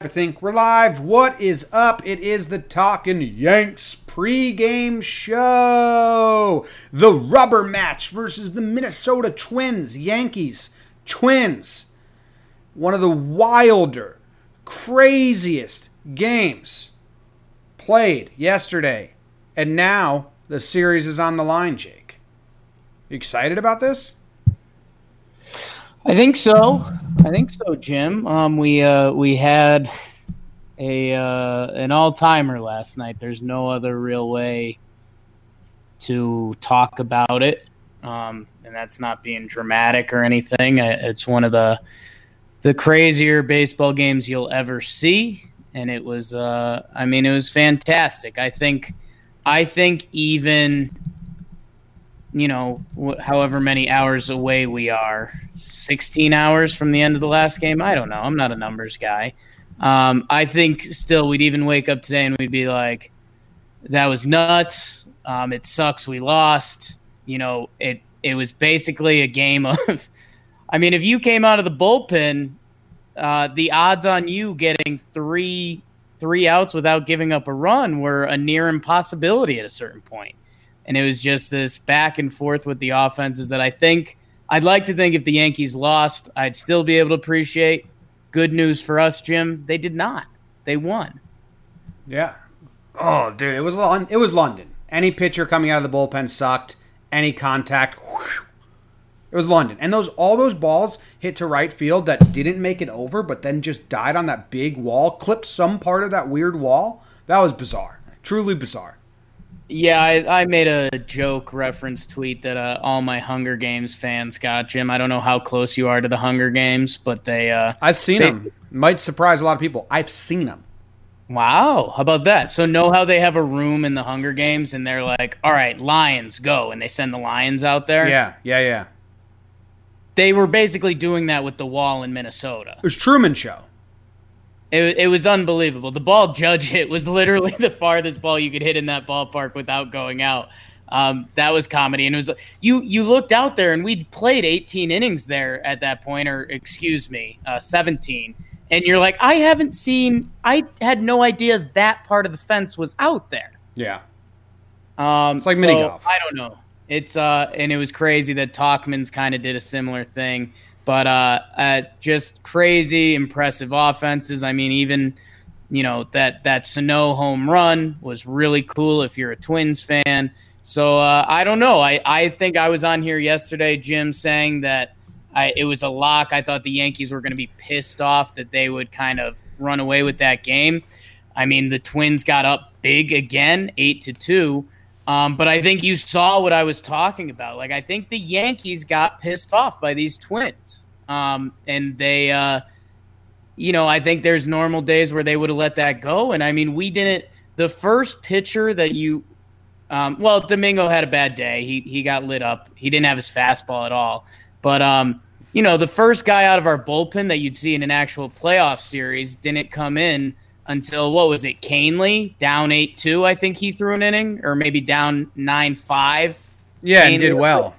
I think we're live. What is up? It is the Talking Yanks pregame show. The rubber match versus the Minnesota Twins. Yankees, Twins. One of the wilder, craziest games played yesterday. And now the series is on the line, Jake. You excited about this? I think so. I think so, Jim. Um, we uh, we had a uh, an all timer last night. There's no other real way to talk about it, um, and that's not being dramatic or anything. It's one of the the crazier baseball games you'll ever see, and it was. Uh, I mean, it was fantastic. I think. I think even you know, however many hours away we are, 16 hours from the end of the last game. I don't know. I'm not a numbers guy. Um, I think still we'd even wake up today and we'd be like, that was nuts. Um, it sucks. We lost. You know, it, it was basically a game of, I mean, if you came out of the bullpen, uh, the odds on you getting three, three outs without giving up a run were a near impossibility at a certain point and it was just this back and forth with the offenses that I think I'd like to think if the Yankees lost, I'd still be able to appreciate. Good news for us, Jim. They did not. They won. Yeah. Oh, dude, it was it was London. Any pitcher coming out of the bullpen sucked. Any contact, it was London. And those all those balls hit to right field that didn't make it over, but then just died on that big wall, clipped some part of that weird wall. That was bizarre. Truly bizarre. Yeah, I, I, made a joke reference tweet that uh, all my Hunger Games fans got. Jim, I don't know how close you are to the Hunger Games, but they. Uh, I've seen they, them. Might surprise a lot of people. I've seen them. Wow, how about that? So know how they have a room in the Hunger Games, and they're like, "All right, lions, go!" and they send the lions out there. Yeah, yeah, yeah. They were basically doing that with the wall in Minnesota. It was Truman Show. It, it was unbelievable. The ball judge hit was literally the farthest ball you could hit in that ballpark without going out. Um, that was comedy, and it was you. You looked out there, and we'd played 18 innings there at that point, or excuse me, uh, 17. And you're like, I haven't seen. I had no idea that part of the fence was out there. Yeah. Um, it's like so mini golf. I don't know. It's uh, and it was crazy that Tauchman's kind of did a similar thing. But uh, uh, just crazy, impressive offenses. I mean, even you know that that Sano home run was really cool if you're a Twins fan. So uh, I don't know. I, I think I was on here yesterday, Jim, saying that I, it was a lock. I thought the Yankees were going to be pissed off that they would kind of run away with that game. I mean, the Twins got up big again, eight to two. Um, but I think you saw what I was talking about. Like, I think the Yankees got pissed off by these twins. Um, and they, uh, you know, I think there's normal days where they would have let that go. And I mean, we didn't, the first pitcher that you, um, well, Domingo had a bad day. He, he got lit up. He didn't have his fastball at all. But, um, you know, the first guy out of our bullpen that you'd see in an actual playoff series didn't come in until what was it, Kahnle down eight two. I think he threw an inning, or maybe down nine five. Yeah, and did well.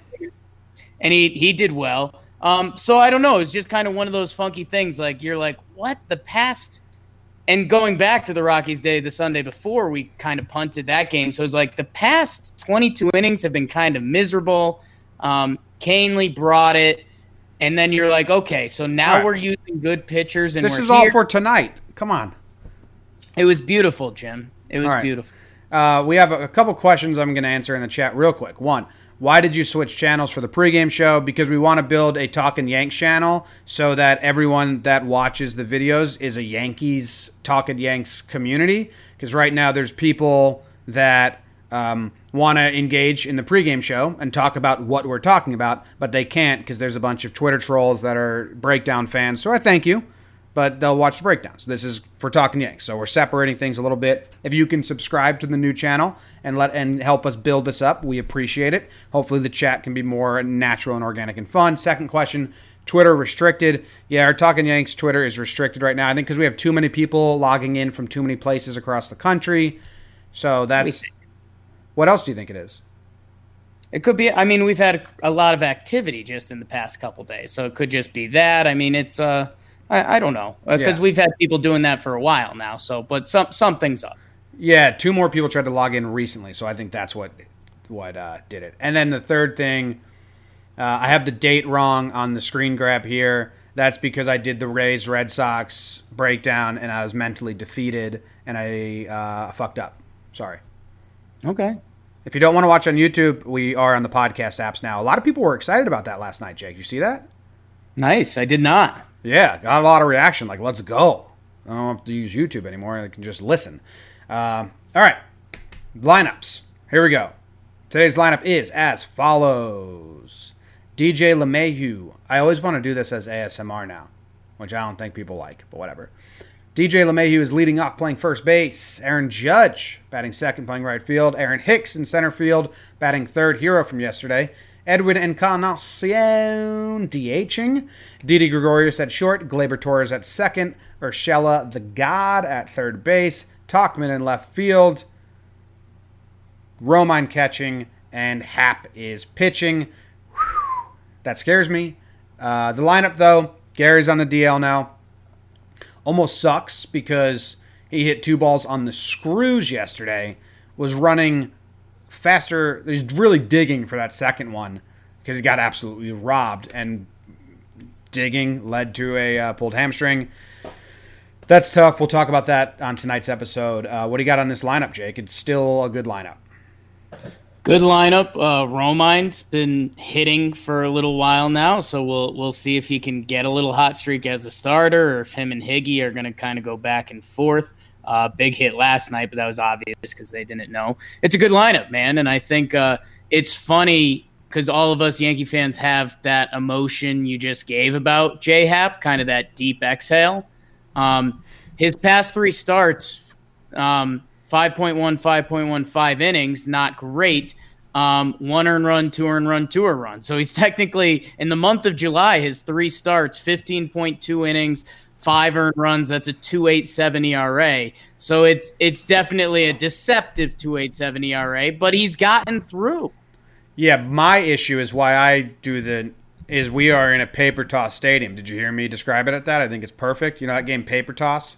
And he he did well. Um, so I don't know. It's just kind of one of those funky things. Like you're like, what the past? And going back to the Rockies day, the Sunday before, we kind of punted that game. So it's like the past 22 innings have been kind of miserable. Um, brought it, and then you're like, okay, so now right. we're using good pitchers, and we're this is here. all for tonight. Come on. It was beautiful, Jim. It was right. beautiful. Uh, we have a, a couple questions I'm going to answer in the chat real quick. One, why did you switch channels for the pregame show? Because we want to build a Talking Yanks channel so that everyone that watches the videos is a Yankees Talking Yanks community. Because right now there's people that um, want to engage in the pregame show and talk about what we're talking about, but they can't because there's a bunch of Twitter trolls that are breakdown fans. So I thank you but they'll watch the breakdowns. This is for Talking Yanks, so we're separating things a little bit. If you can subscribe to the new channel and let and help us build this up, we appreciate it. Hopefully, the chat can be more natural and organic and fun. Second question: Twitter restricted. Yeah, our Talking Yanks Twitter is restricted right now. I think because we have too many people logging in from too many places across the country. So that's. What else do you think it is? It could be. I mean, we've had a lot of activity just in the past couple days, so it could just be that. I mean, it's uh I, I don't know because Yeah. we've had people doing that for a while now. So, but some something's up. Yeah, two more people tried to log in recently, so I think that's what what uh, did it. And then the third thing, uh, I have the date wrong on the screen grab here. That's because I did the Rays Red Sox breakdown and I was mentally defeated and I uh, fucked up. Sorry. Okay. If you don't want to watch on YouTube, we are on the podcast apps now. A lot of people were excited about that last night, Jake. You see that? Nice. I did not. Yeah, got a lot of reaction. Like, let's go. I don't have to use YouTube anymore. I can just listen. Um, all right, lineups. Here we go. Today's lineup is as follows: DJ LeMahieu. I always want to do this as ASMR now, which I don't think people like, but whatever. DJ LeMahieu is leading off, playing first base. Aaron Judge batting second, playing right field. Aaron Hicks in center field, batting third. Hero from yesterday. Edwin Encarnacion DHing. Didi Gregorius at short. Gleyber Torres at second. Urshela the God at third base. Tauchman in left field. Romine catching. And Happ is pitching. Whew. That scares me. Uh, the lineup, though, Gary's on the DL now almost sucks because he hit two balls on the screws yesterday. Was running faster. He's really digging for that second one because he got absolutely robbed and digging led to a uh, pulled hamstring. That's tough. We'll talk about that on tonight's episode. Uh, what do you got on this lineup, Jake? It's still a good lineup. Good lineup. Uh, Romine's been hitting for a little while now, so we'll we'll see if he can get a little hot streak as a starter, or if him and Higgy are going to kind of go back and forth. Uh, big hit last night, but that was obvious because they didn't know. It's a good lineup, man, and I think uh, it's funny because all of us Yankee fans have that emotion you just gave about J Happ, kind of that deep exhale. Um, his past three starts, um, 5.1, 5.15 innings, not great. Um, one earned run, two earned run, two earned run. So he's technically in the month of July, his three starts, 15.2 innings, five earned runs. That's a 2.87 ERA. So it's it's definitely a deceptive 2.87 ERA, but he's gotten through. Yeah, my issue is why I do the is we are in a paper toss stadium. Did you hear me describe it at that? I think it's perfect. You know that game paper toss?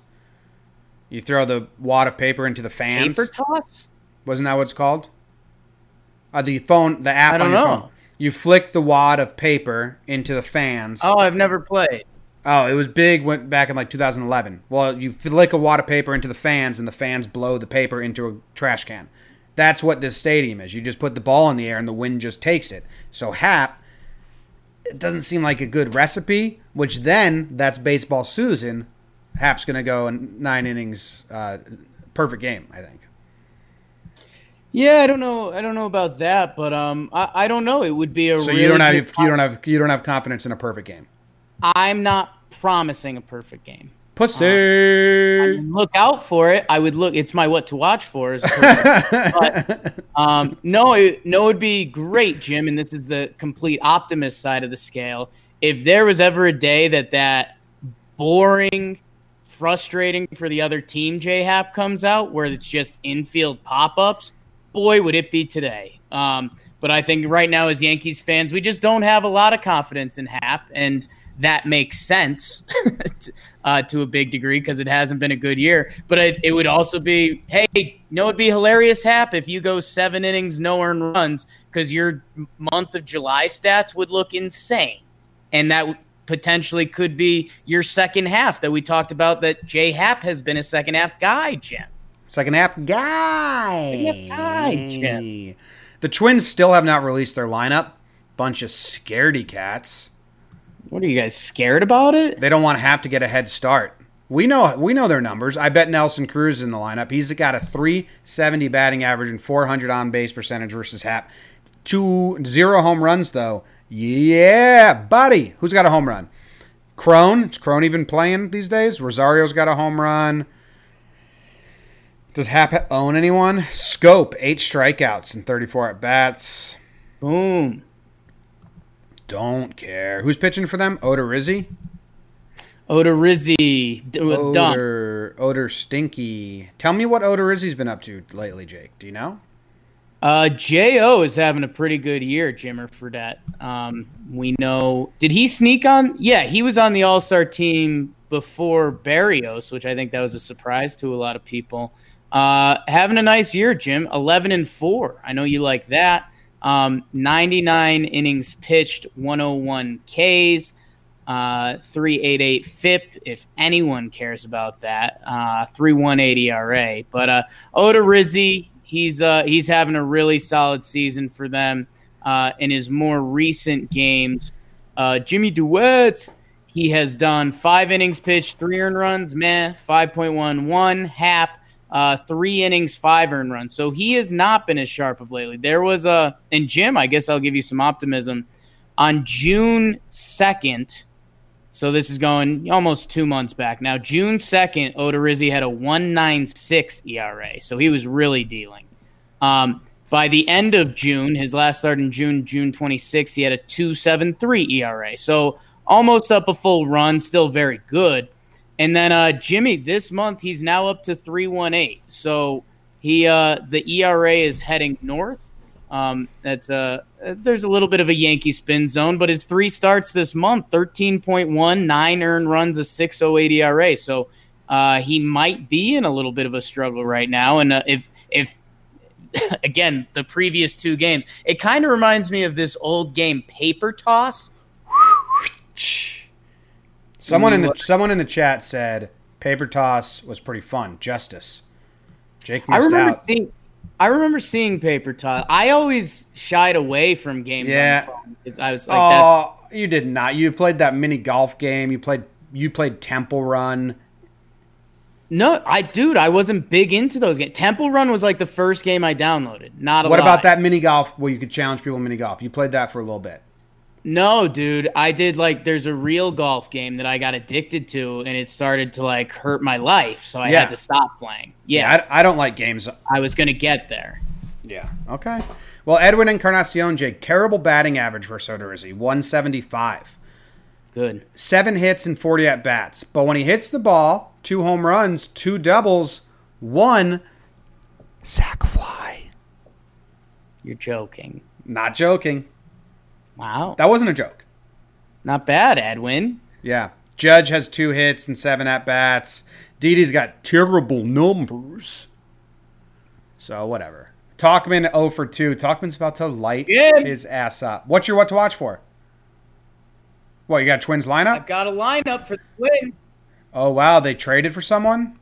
You throw the wad of paper into the fans. Paper toss? Wasn't that what it's called? Uh, the phone, the app I don't on your know. phone. You flick the wad of paper into the fans. Oh, I've never played. Oh, it was big went back in like 2011. Well, you flick a wad of paper into the fans, and the fans blow the paper into a trash can. That's what this stadium is. You just put the ball in the air, and the wind just takes it. So Happ, it doesn't seem like a good recipe. Which then that's baseball Suzyn. Happ's gonna go in nine innings, uh, perfect game. I think. Yeah, I don't know. I don't know about that, but um, I, I don't know. It would be a So really you don't have good you don't have you don't have confidence in a perfect game. I'm not promising a perfect game. Pussy. Look out for it. I would look. It's my what to watch for. Is but, um, no, it, no, it'd be great, Jim. And this is the complete optimist side of the scale. If there was ever a day that that boring, frustrating for the other team J Happ comes out, where it's just infield pop ups, boy, would it be today. Um, but I think right now, as Yankees fans, we just don't have a lot of confidence in Happ, and that makes sense uh, to a big degree because it hasn't been a good year. But it, it would also be, hey, you know, it'd be hilarious, Happ, if you go seven innings, no earned runs, because your month of July stats would look insane, and that potentially could be your second half that we talked about. That J Happ has been a second half guy, Jim. Second half guy. Second half guy, Jim. The Twins still have not released their lineup. Bunch of scaredy cats. What are you guys scared about it? They don't want Happ to get a head start. We know we know their numbers. I bet Nelson Cruz is in the lineup. He's got a 370 batting average and 400 on base percentage versus Happ. Two zero home runs though. Yeah, buddy. Who's got a home run? Cron. Is Cron even playing these days? Rosario's got a home run. Does Happ own anyone? Schoop, eight strikeouts and 34 at bats. Boom. Don't care. Who's pitching for them? Odorizzi? Oda Rizzi. D- Odor, Odor Stinky. Tell me what Odorizzi's been up to lately, Jake. Do you know? Uh, Jo is having a pretty good year, Jimmer Fredette. Um, we know. Did he sneak on? Yeah, he was on the All Star team before Berrios, which I think that was a surprise to a lot of people. Uh, having a nice year, Jim. 11 and 4. I know you like that. Um, 99 innings pitched, 101 Ks, uh, 388 FIP, if anyone cares about that. Uh, 318 ERA. But uh, Odorizzi, he's, uh, he's having a really solid season for them uh, in his more recent games. Uh, Jimmy Duet, he has done five innings pitched, three earned runs, meh, 5.11, hap, uh, three innings, five earned runs. So he has not been as sharp of lately. There was a, and Jim, I guess I'll give you some optimism. On June 2nd, so this is going almost two months back now. June 2nd, Odorizzi had a 196 ERA. So he was really dealing. Um, by the end of June, his last start in June, June 26th, he had a 273 ERA. So almost up a full run, still very good. And then uh, Jimmy, this month he's now up to 318. So he uh, the ERA is heading north. Um, that's a there's a little bit of a Yankee spin zone, but his three starts this month 13.1, nine earned runs, a 608 ERA. So uh, he might be in a little bit of a struggle right now. And uh, if if again, the previous two games. It kind of reminds me of this old game, Paper Toss. Someone in the someone in the chat said Paper Toss was pretty fun. Justice. Jake I remember out. seeing. I remember seeing Paper Toss. I always shied away from games yeah. on the phone I was like, oh, you did not. You played that mini golf game. You played you played Temple Run. No, I dude, I wasn't big into those games. Temple Run was like the first game I downloaded. Not a What lie. about that mini golf where you could challenge people in mini golf? You played that for a little bit. No, dude, I did like there's a real golf game that I got addicted to and it started to like hurt my life, so I Yeah. had to stop playing. Yeah, Yeah, I, I don't like games. I was going to get there. Yeah. Okay. Well, Edwin Encarnacion, Jake, terrible batting average for Soterizzi, 175. Good. Seven hits and 40 at bats. But when he hits the ball, two home runs, two doubles, one sack fly. You're joking. Not joking. Wow. That wasn't a joke. Not bad, Edwin. Yeah. Judge has two hits and seven at bats. Didi's got terrible numbers. So whatever. Tauchman 0 for 2. Tauchman's about to light Good. his ass up. What's your what to watch for? What, you got Twins lineup? I've got a lineup for the Twins. Oh wow, they traded for someone?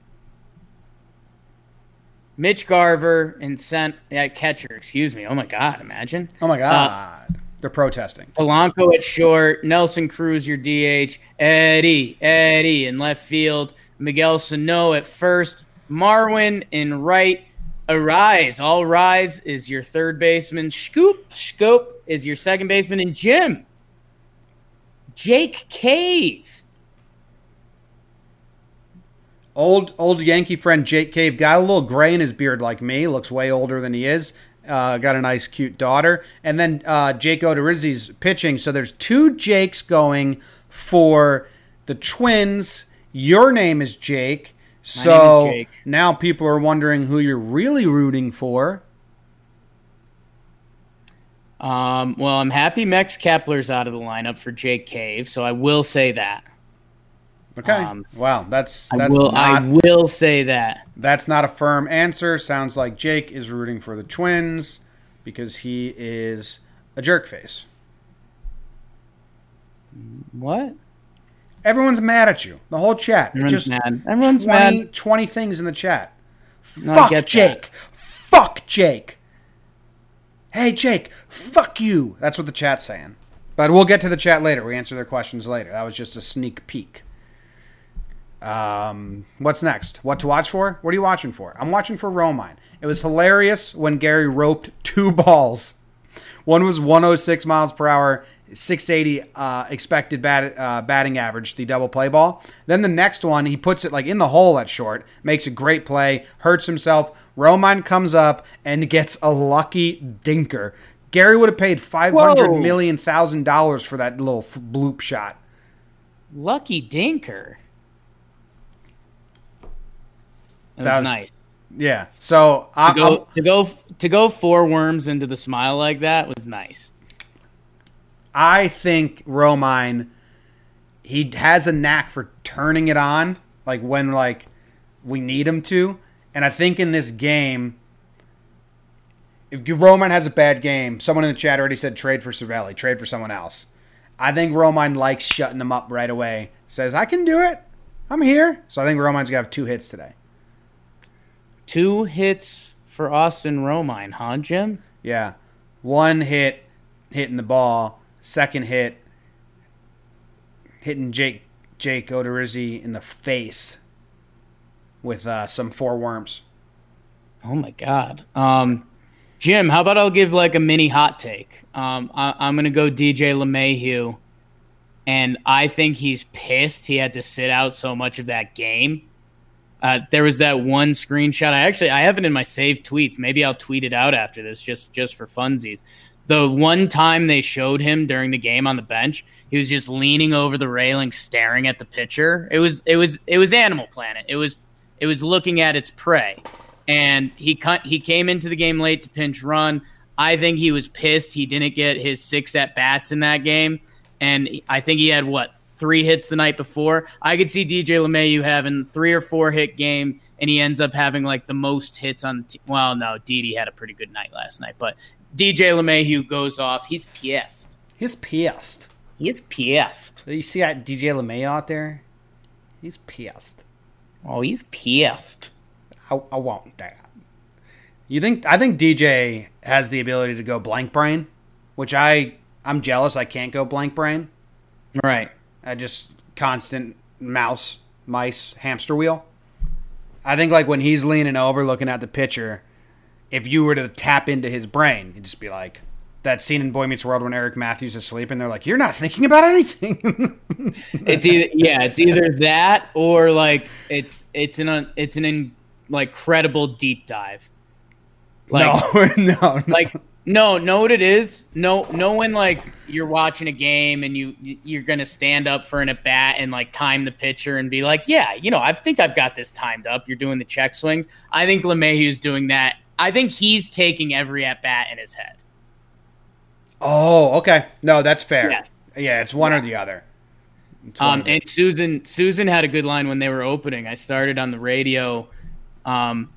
Mitch Garver and sent yeah, catcher, excuse me. Oh my god, imagine. Oh my uh, god. They're protesting. Polanco at short, Nelson Cruz your DH, Eddie, Eddie in left field, Miguel Sano at first, Marwin in right. Arraez, all rise is your third baseman. Schoop, Schoop is your second baseman, and Jim. Jake Cave. Old old Yankee friend Jake Cave got a little gray in his beard like me. Looks way older than he is. Uh, got a nice, cute daughter. And then uh, Jake Odorizzi's pitching. So there's two Jakes going for the Twins. Your name is Jake. So is Jake. now people are wondering who you're really rooting for. Um, well, I'm happy Max Kepler's out of the lineup for Jake Cave, so I will say that. Okay. Um, wow, that's I that's will. not I will say that. That's not a firm answer. Sounds like Jake is rooting for the Twins because he is a jerk face. What? Everyone's mad at you. The whole chat. Everyone's just mad. Everyone's 20, mad. 20 things in the chat. No, fuck get that. Jake. Fuck Jake. Hey Jake, fuck you. That's what the chat's saying. But we'll get to the chat later. We answer their questions later. That was just a sneak peek. Um, what's next? What to watch for? What are you watching for? I'm watching for Romine. It was hilarious when Gary roped two balls. One was 106 miles per hour, 680 uh, expected bat, uh, batting average, the double play ball. Then the next one, he puts it like in the hole at short, makes a great play, hurts himself. Romine comes up and gets a lucky dinker. Gary would have paid five hundred million thousand dollars for that little f- bloop shot. Lucky Dinker. That was, was- nice. Yeah. So I, To go, to go to go four worms into the smile like that was nice. I think Romine he has a knack for turning it on, like when like we need him to. And I think in this game, if Romine has a bad game, someone in the chat already said trade for Cervelli, trade for someone else. I think Romine likes shutting him up right away. Says I can do it. I'm here. So I think Romine's gonna have two hits today. Two hits for Austin Romine, huh, Jim? Yeah, one hit hitting the ball. Second hit hitting Jake Jake Odorizzi in the face with uh, some four worms. Oh my god. Um, Jim, how about I'll give like a mini hot take? Um, I, am gonna go DJ LeMahieu, and I think he's pissed he had to sit out so much of that game. Uh, there was that one screenshot. I actually I have it in my saved tweets. Maybe I'll tweet it out after this, just just for funsies. The one time they showed him during the game on the bench, he was just leaning over the railing, staring at the pitcher. It was it was it was Animal Planet. It was it was looking at its prey, and he cut, he came into the game late to pinch run. I think he was pissed he didn't get his six at bats in that game, and I think he had what three hits the night before. I could see DJ LeMahieu having three or four hit game, and he ends up having like the most hits on. T- well, no, Didi had a pretty good night last night, but DJ LeMahieu goes off. He's pissed. He's pissed. He's pissed. You see that DJ LeMahieu out there? He's pissed. Oh, he's pissed. I, I want that. You think? I think DJ has the ability to go blank brain, which I I'm jealous. I can't go blank brain. Right. I just constant mouse, mice, hamster wheel. I think like when he's leaning over looking at the picture, if you were to tap into his brain, you'd just be like that scene in Boy Meets World when Eric Matthews is asleep and they're like, "You're not thinking about anything." it's either yeah, it's either that or like it's it's an it's an in, like credible deep dive. Like, no, no, no, like no, know what it is? No, no when like you're watching a game and you you're gonna stand up for an at bat and like time the pitcher and be like, yeah, you know, I think I've got this timed up. You're doing the check swings. I think LeMahieu's doing that I think he's taking every at bat in his head. Oh, okay. No, that's fair. Yes. Yeah, it's one yeah. or the other. Um, and Suzyn Suzyn had a good line when they were opening. I started on the radio um,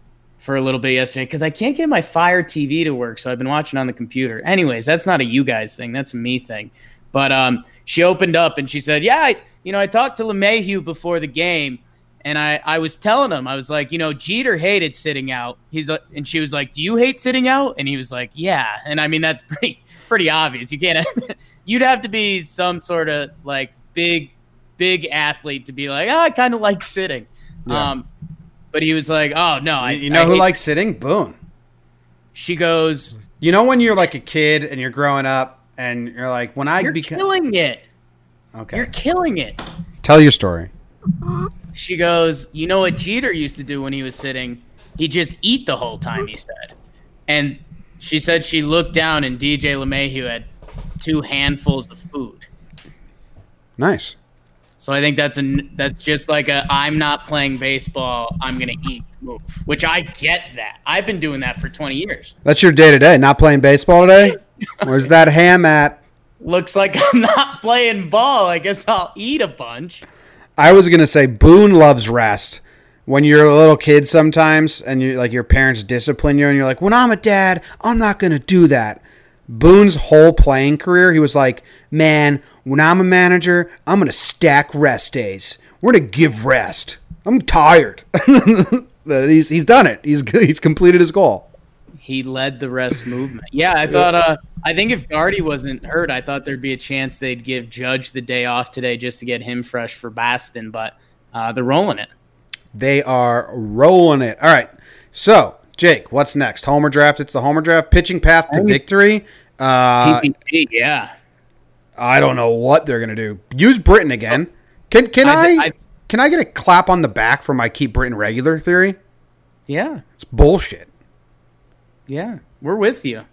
for a little bit yesterday because I can't get my Fire TV to work, so I've been watching on the computer. Anyways, that's not a you guys thing. That's a me thing. But um, she opened up and she said, "Yeah, I, you know, I talked to LeMahieu before the game." And I, I was telling him, I was like, you know, Jeter hated sitting out. He's uh, and she was like, "Do you hate sitting out?" And he was like, "Yeah." And I mean, that's pretty pretty obvious. You can't. you'd have to be some sort of like big big athlete to be like, "Oh, I kind of like sitting." Yeah. Um, but he was like, "Oh no, I." You know I who likes sitting? Boone. She goes. You know when you're like a kid and you're growing up and you're like, when I you're beca- killing it. Okay. You're killing it. Tell your story. She goes, You know what Jeter used to do when he was sitting? He'd just eat the whole time, he said. And she said she looked down and DJ LeMahieu had two handfuls of food. Nice. So I think that's a that's just like a I'm not playing baseball, I'm gonna eat move. Which I get that. I've been doing that for 20 years. That's your day to day. Not playing baseball today. Where's that ham at? Looks like I'm not playing ball. I guess I'll eat a bunch. I was gonna say Boone loves rest. When you're a little kid, sometimes, and you like your parents discipline you, and you're like, "When I'm a dad, I'm not gonna do that." Boone's whole playing career, he was like, "Man, when I'm a manager, I'm gonna stack rest days. We're gonna give rest. I'm tired." he's he's done it. He's he's completed his goal he led the rest movement. Yeah, I thought. Uh, I think if Gardy wasn't hurt, I thought there'd be a chance they'd give Judge the day off today just to get him fresh for Boston. But uh, they're rolling it. They are rolling it. All right. So, Jake, what's next? Homer draft. It's the Homer draft. Pitching path to victory. Uh, PPP, yeah. I don't know what they're gonna do. Use Britton again. Can can I, I, I can I get a clap on the back for my keep Britton regular theory? Yeah, it's bullshit. Yeah, we're with you.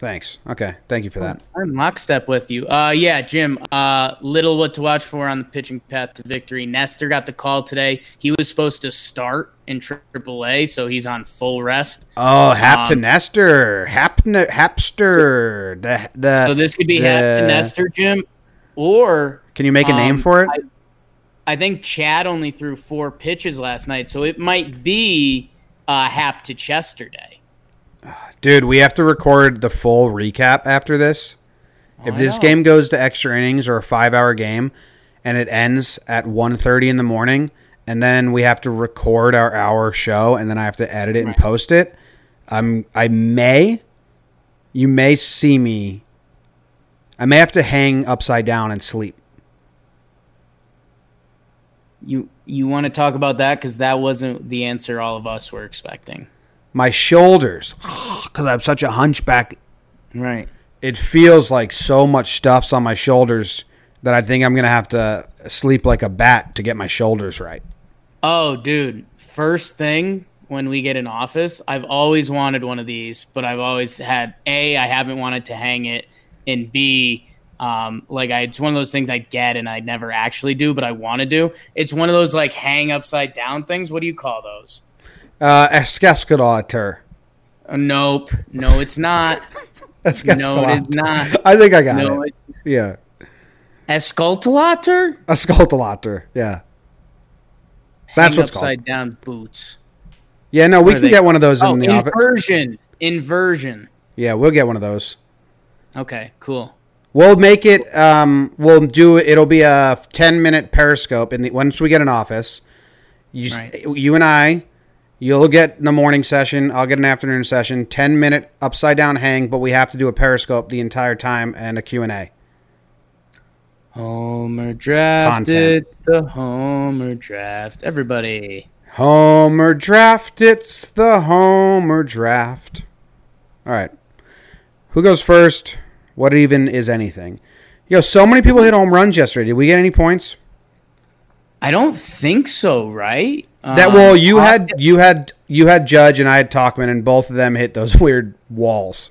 Thanks. Okay, thank you for that. I'm lockstep with you. Uh, yeah, Jim. Uh, little what to watch for on the pitching path to victory. Nestor got the call today. He was supposed to start in AAA, so he's on full rest. Oh, Happ um, to Nestor, Happ Hapster. The the. So this could be the, Happ to Nestor, Jim. or Can you make a name Um, for it? I, I think Chad only threw four pitches last night, so it might be uh, Happ to Chester Day. Dude, we have to record the full recap after this. Oh, if this game goes to extra innings or a five-hour game, and it ends at 1.30 in the morning, and then we have to record our hour show, and then I have to edit it and post it, I'm I may, you may see me. I may have to hang upside down and sleep. You you want to talk about that because that wasn't the answer all of us were expecting. My shoulders, because I'm such a hunchback Right. it feels like so much stuff's on my shoulders that I think I'm gonna have to sleep like a bat to get my shoulders right. Oh, dude. First thing when we get an office, I've always wanted one of these, but I've always had A, I haven't wanted to hang it, and B, um, like I, it's one of those things I get and I never actually do, but I want to do. It's one of those like hang upside down things. What do you call those? Uh, escalator. Uh, nope. No, it's not. no, it is not. I think I got No, it. it's Yeah, escultulator. escalator. Yeah, that's Hang what's called. down boots. Yeah, no, we What can get one of those Oh, in the office. inversion. Inversion. Yeah, we'll get one of those. Okay, cool. We'll make it. Um, we'll do. It'll be a ten minute Periscope. In the once we get an office, you, Right. you and I, you'll get the morning session. I'll get an afternoon session. Ten minute upside down hang, but we have to do a Periscope the entire time and a Q and A. Homer draft. Content. It's the Homer draft. Everybody. Homer draft. It's the Homer draft. All right. Who goes first? What even is anything? Yo, so many people hit home runs yesterday. Did we get any points? I don't think so, right? That Um, well, you I- had you had you had Judge and I had Tauchman, and both of them hit those weird walls.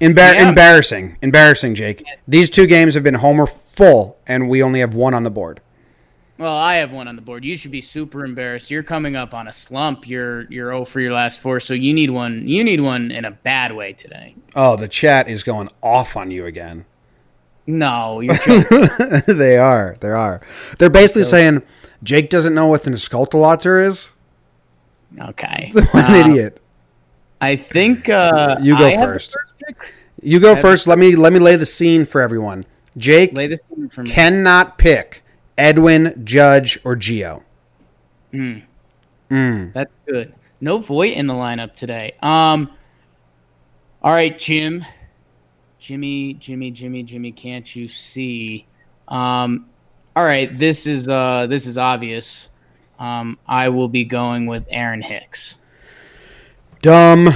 Embar- Yeah. Embarrassing, embarrassing, Jake. These two games have been homer full, and we only have one on the board. Well, I have one on the board. You should be super embarrassed. You're coming up on a slump. You're you're 0 for your last four, so you need one. You need one in a bad way today. Oh, the chat is going off on you again. No, they are, they are. They're basically saying Jake doesn't know what an escultulator is. okay. What an idiot! I think uh, You go I have first. You go first. Let me let me lay the scene for everyone. Jake Lay this in for me. cannot pick Edwin, Judge, or Geo. That's good. No Voit in the lineup today. Um. All right, Jim. Jimmy, Jimmy, Jimmy, Jimmy. Can't you see? Um. All right. This is uh. This is obvious. Um. I will be going with Aaron Hicks. Dumb.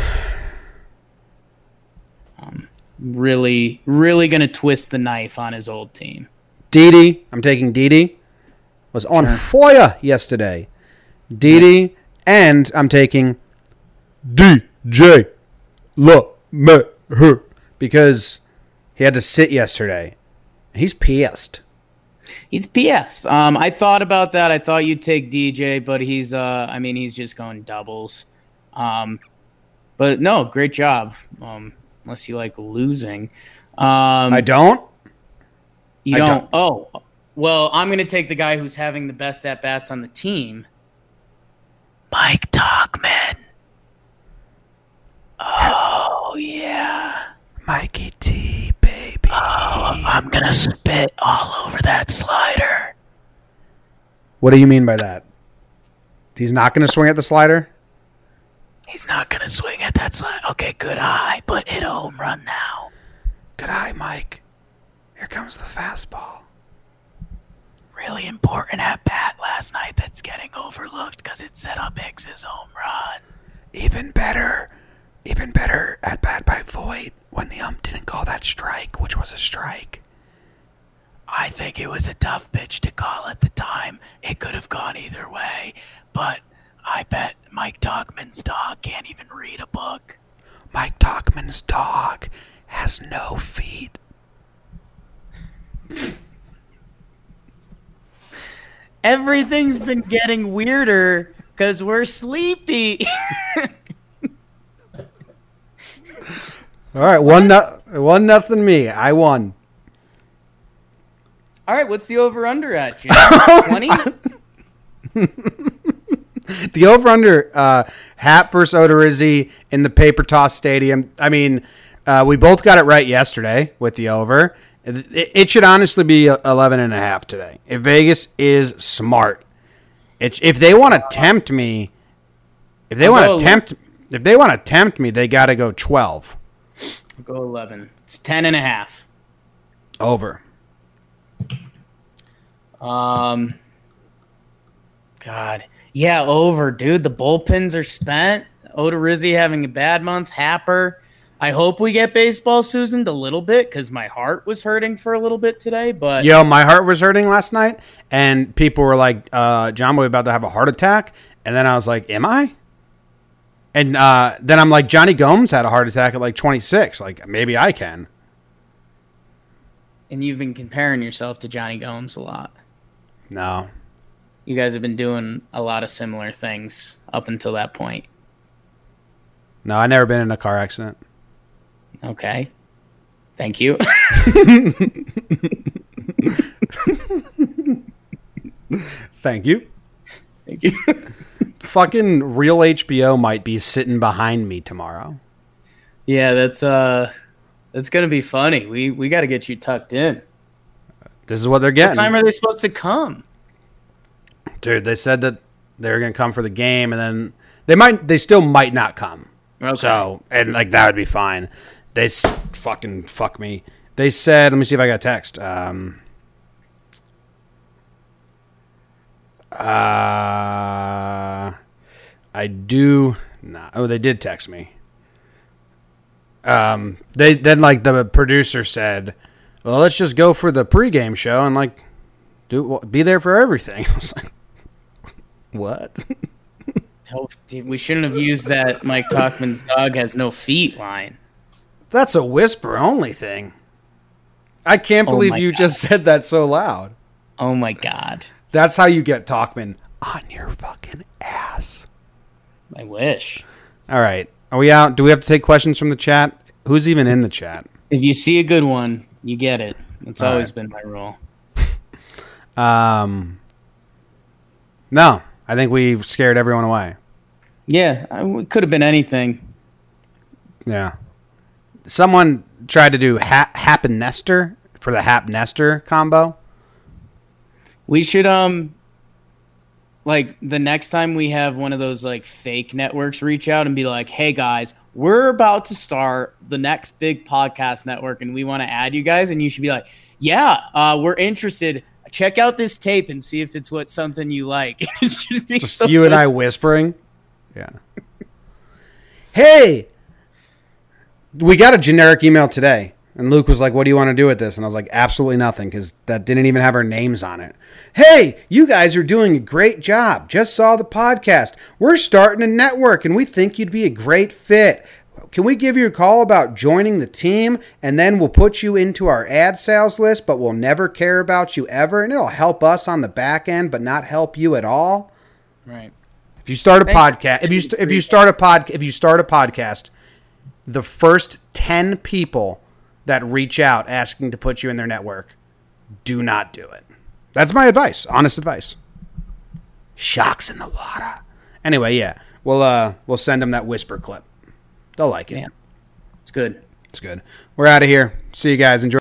Really, really gonna twist the knife on his old team. Didi, I'm taking Didi. Was on fire yesterday. Didi, and I'm taking DJ LeMahieu because he had to sit yesterday. He's pissed. He's PS. Um, I thought about that. I thought you'd take DJ, but he's uh, I mean, he's just going doubles. Um, but no, great job. Um, unless you like losing. Um, I don't. you I don't. don't. Oh, well, I'm gonna take the guy who's having the best at bats on the team. Mike Tauchman. Oh yeah. Mikey T. Oh, I'm gonna spit all over that slider. What do you mean by that? He's not going to swing at the slider? He's not gonna swing at that slide. Okay, good eye, but hit a home run now. Good eye, Mike. Here comes the fastball. Really important at bat last night that's getting overlooked because it set up Hicks' home run. Even better, even better at bat by Voit when the ump didn't call that strike, which was a strike. I think it was a tough pitch to call at the time. It could have gone either way, but I bet Mike Dogman's dog can't even read a book. Mike Tauchman's dog has no feet. Everything's been getting weirder because we're sleepy. All right, one no, one nothing me. I won. All right, what's the over under at, Jim? 20? The over under uh, Happ versus Odorizzi in the paper toss stadium. I mean, uh, we both got it right yesterday with the over. It, it should honestly be 11 and a half today. If Vegas is smart, it, if they want to tempt me, if they want to tempt, if they want to tempt me, they got to go 12 Go 11. It's 10 and a half. over. Um, God. Yeah, over, dude. The bullpens are spent. Odorizzi having a bad month. Happer. I hope we get baseball Suzyn a little bit because my heart was hurting for a little bit today. But Yo, my heart was hurting last night, and people were like, uh, "John Boy about to have a heart attack," and then I was like, "Am I?" And uh, then I'm like, Jonny Gomes had a heart attack at like 26. Like maybe I can. and you've been comparing yourself to Jonny Gomes a lot. No, You guys have been doing a lot of similar things up until that point. no, I never been in a car accident. Okay. Thank you. Thank you. Thank you. Fucking real HBO might be sitting behind me tomorrow. yeah, that's uh that's gonna be funny. We we gotta get you tucked in. This is what they're getting. What time are they supposed to come? dude. They said that they're gonna come for the game, and then they might, they still might not come. Okay. So, and like that would be fine. They s- fucking fuck me. They said, let me see if I got text. Um, uh, I do not. Oh, they did text me. Um, they then like the producer said, well, let's just go for the pregame show and like do be there for everything. I was like, what? Oh, We shouldn't have used that Mike Tauchman's dog has no feet line. That's a whisper only thing. I can't Oh believe my you God. just said that so loud. Oh my god. That's how you get Tauchman on your fucking ass. I wish. All right. Are we out? Do we have to take questions from the chat? Who's even in the chat? If you see a good one, you get it. It's All always right. been my rule. Um, no, I think we scared everyone away. Yeah, it could have been anything. Yeah. Someone tried to do ha- Happ and Nestor for the Happ Nestor combo. We should um like the next time we have one of those like fake networks reach out and be like, "Hey guys, we're about to start the next big podcast network and we want to add you guys." And you should be like, "Yeah, uh, we're interested. Check out this tape and see if it's what something you like." It should be Just so you and I whispering. Yeah. hey, we got a generic email today, and Luke was like, "What do you want to do with this?" And I was like, "Absolutely nothing," because that didn't even have our names on it. Hey, you guys are doing a great job. Just saw the podcast. We're starting a network, and we think you'd be a great fit. Can we give you a call about joining the team, and then we'll put you into our ad sales list, but we'll never care about you ever, and it'll help us on the back end, but not help you at all. Right. If you start a podcast, if you st- if you start a pod, if you start a podcast, the first ten people that reach out asking to put you in their network, do not do it. That's my advice, honest advice. Shocks in the water. Anyway, yeah, we'll uh we'll send them that whisper clip. They'll like it. Yeah. It's good. It's good. We're out of here. See you guys. Enjoy.